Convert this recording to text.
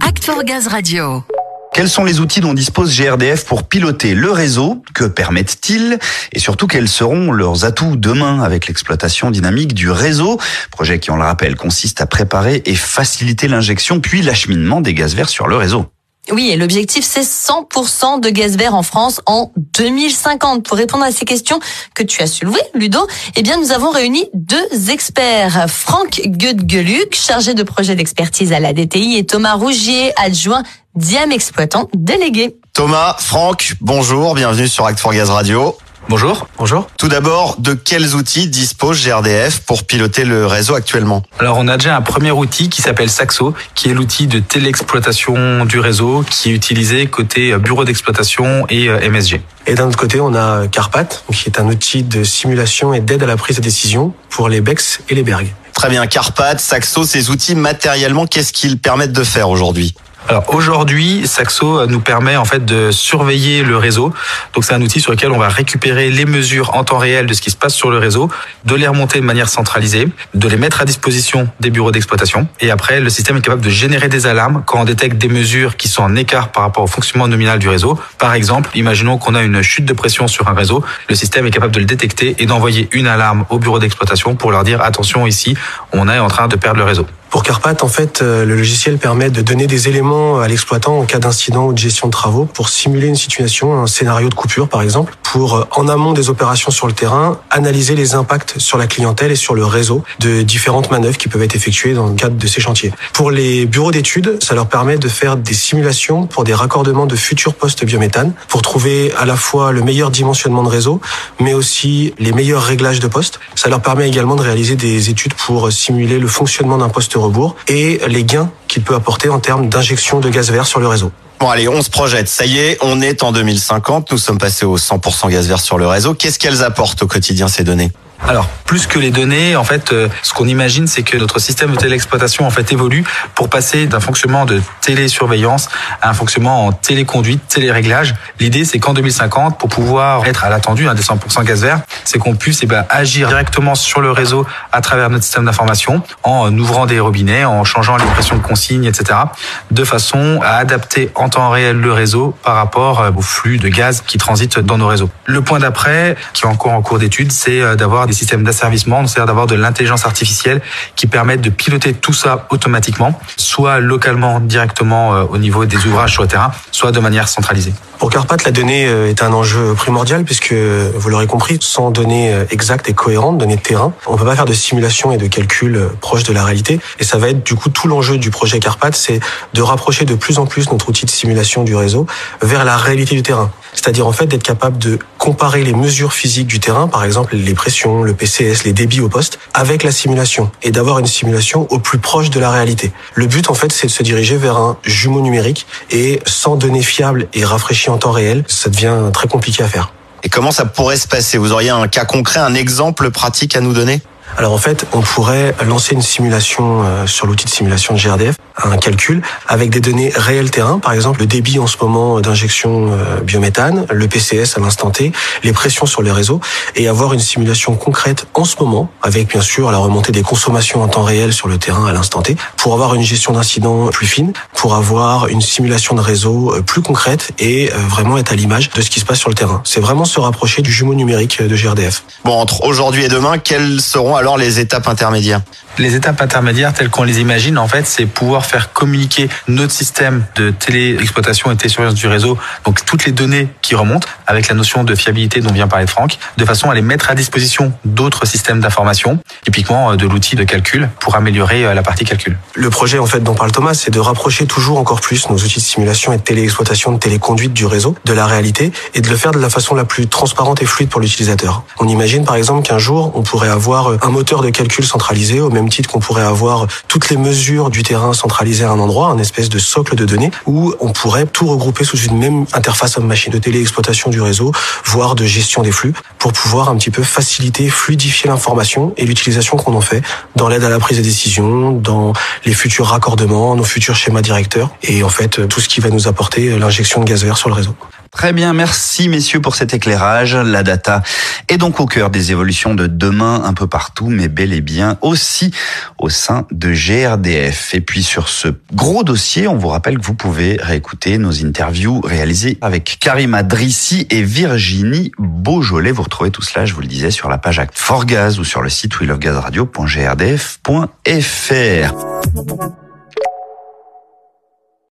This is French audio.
Act for Gaz Radio. Quels sont les outils dont dispose GRDF pour piloter le réseau Que permettent-ils Et surtout, quels seront leurs atouts demain avec l'exploitation dynamique du réseau Projet qui, on le rappelle, consiste à préparer et faciliter l'injection puis l'acheminement des gaz verts sur le réseau. Oui, et l'objectif, c'est 100% de gaz vert en France en 2050. Pour répondre à ces questions que tu as soulevées, Ludo, eh bien, nous avons réuni deux experts. Franck Gueudgeluc, chargé de projet d'expertise à la DTI, et Thomas Rougier, adjoint Diam exploitant délégué. Thomas, Franck, bonjour, bienvenue sur Act for Gaz Radio. Bonjour. Bonjour. Tout d'abord, de quels outils dispose GRDF pour piloter le réseau actuellement? Alors, on a déjà un premier outil qui s'appelle Saxo, qui est l'outil de téléexploitation du réseau qui est utilisé côté euh, bureau d'exploitation et euh, MSG. Et d'un autre côté, on a Carpat, qui est un outil de simulation et d'aide à la prise de décision pour les BEX et les Berg. Très bien, Carpat, Saxo, ces outils matériellement, qu'est-ce qu'ils permettent de faire aujourd'hui? Alors aujourd'hui, Saxo nous permet en fait de surveiller le réseau. Donc c'est un outil sur lequel on va récupérer les mesures en temps réel de ce qui se passe sur le réseau, de les remonter de manière centralisée, de les mettre à disposition des bureaux d'exploitation. Et après, le système est capable de générer des alarmes quand on détecte des mesures qui sont en écart par rapport au fonctionnement nominal du réseau. Par exemple, imaginons qu'on a une chute de pression sur un réseau. Le système est capable de le détecter et d'envoyer une alarme au bureau d'exploitation pour leur dire attention ici, on est en train de perdre le réseau. Pour Carpat, en fait, euh, le logiciel permet de donner des éléments à l'exploitant en cas d'incident ou de gestion de travaux pour simuler une situation, un scénario de coupure par exemple, pour, euh, en amont des opérations sur le terrain, analyser les impacts sur la clientèle et sur le réseau de différentes manœuvres qui peuvent être effectuées dans le cadre de ces chantiers. Pour les bureaux d'études, ça leur permet de faire des simulations pour des raccordements de futurs postes biométhane pour trouver à la fois le meilleur dimensionnement de réseau, mais aussi les meilleurs réglages de postes. Ça leur permet également de réaliser des études pour simuler le fonctionnement d'un poste et les gains qu'il peut apporter en termes d'injection de gaz vert sur le réseau. Bon allez, on se projette. Ça y est, on est en 2050. Nous sommes passés au 100% gaz vert sur le réseau. Qu'est-ce qu'elles apportent au quotidien ces données? Alors, plus que les données, en fait, euh, ce qu'on imagine, c'est que notre système de téléexploitation en fait évolue pour passer d'un fonctionnement de télésurveillance à un fonctionnement en téléconduite, téléréglage. L'idée, c'est qu'en 2050, pour pouvoir être à l'attendu, un des 100% gaz vert, c'est qu'on puisse eh ben, agir directement sur le réseau à travers notre système d'information en ouvrant des robinets, en changeant les pressions de consignes, etc., de façon à adapter en temps réel le réseau par rapport euh, au flux de gaz qui transite dans nos réseaux. Le point d'après, qui est encore en cours d'étude, c'est euh, d'avoir des systèmes d'asservissement, c'est-à-dire d'avoir de l'intelligence artificielle qui permettent de piloter tout ça automatiquement, soit localement directement euh, au niveau des ouvrages sur le terrain, soit de manière centralisée. Pour Carpat, la donnée euh, est un enjeu primordial puisque, vous l'aurez compris, sans données euh, exactes et cohérentes, données de terrain, on peut pas faire de simulation et de calcul proche de la réalité. Et ça va être du coup tout l'enjeu du projet Carpat, c'est de rapprocher de plus en plus notre outil de simulation du réseau vers la réalité du terrain. C'est-à-dire en fait d'être capable de comparer les mesures physiques du terrain, par exemple les pressions, le PCS, les débits au poste, avec la simulation et d'avoir une simulation au plus proche de la réalité. Le but en fait c'est de se diriger vers un jumeau numérique et sans données fiables et rafraîchies en temps réel, ça devient très compliqué à faire. Et comment ça pourrait se passer? Vous auriez un cas concret, un exemple pratique à nous donner? Alors en fait, on pourrait lancer une simulation euh, sur l'outil de simulation de GRDF, un calcul avec des données réelles terrain, par exemple le débit en ce moment d'injection euh, biométhane, le PCS à l'instant T, les pressions sur les réseaux, et avoir une simulation concrète en ce moment, avec bien sûr la remontée des consommations en temps réel sur le terrain à l'instant T, pour avoir une gestion d'incidents plus fine, pour avoir une simulation de réseau euh, plus concrète et vraiment être à l'image de ce qui se passe sur le terrain. C'est vraiment se rapprocher du jumeau numérique de GRDF. Bon, entre aujourd'hui et demain, quels seront alors les étapes intermédiaires? Les étapes intermédiaires telles qu'on les imagine, en fait, c'est pouvoir faire communiquer notre système de télé-exploitation et télésurveillance du réseau, donc toutes les données qui remontent, avec la notion de fiabilité dont vient parler Franck, de façon à les mettre à disposition d'autres systèmes d'information, typiquement euh, de l'outil de calcul, pour améliorer euh, la partie calcul. Le projet, en fait, dont parle Thomas, c'est de rapprocher toujours encore plus nos outils de simulation et de téléexploitation, de téléconduite du réseau, de la réalité, et de le faire de la façon la plus transparente et fluide pour l'utilisateur. On imagine, par exemple, qu'un jour, on pourrait avoir un moteur de calcul centralisé au même titre qu'on pourrait avoir toutes les mesures du terrain centralisées à un endroit, un espèce de socle de données, où on pourrait tout regrouper sous une même interface homme-machine de téléexploitation du réseau, voire de gestion des flux, pour pouvoir un petit peu faciliter, fluidifier l'information et l'utilisation qu'on en fait dans l'aide à la prise de décision, dans les futurs raccordements, nos futurs schémas directeurs, et en fait tout ce qui va nous apporter l'injection de gaz vert sur le réseau. Très bien, merci messieurs pour cet éclairage. La data est donc au cœur des évolutions de demain un peu partout, mais bel et bien aussi au sein de GRDF. Et puis sur ce gros dossier, on vous rappelle que vous pouvez réécouter nos interviews réalisées avec Karim Adrissi et Virginie Beaujolais. Vous retrouvez tout cela, je vous le disais, sur la page Act for Gaz ou sur le site willofgazradio.grdf.fr.